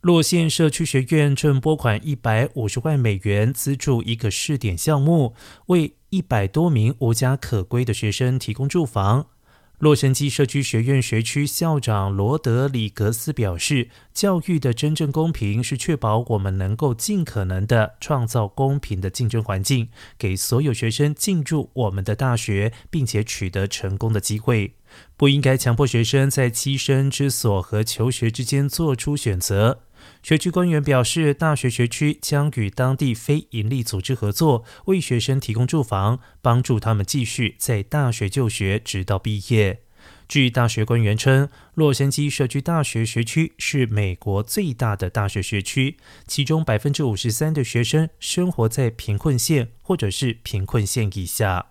洛县社区学院正拨款一百五十万美元资助一个试点项目，为一百多名无家可归的学生提供住房。洛杉矶社区学院学区校长罗德里格斯表示：“教育的真正公平是确保我们能够尽可能的创造公平的竞争环境，给所有学生进入我们的大学，并且取得成功的机会。不应该强迫学生在栖身之所和求学之间做出选择。”学区官员表示，大学学区将与当地非营利组织合作，为学生提供住房，帮助他们继续在大学就学，直到毕业。据大学官员称，洛杉矶社区大学学区是美国最大的大学学区，其中百分之五十三的学生生活在贫困线或者是贫困线以下。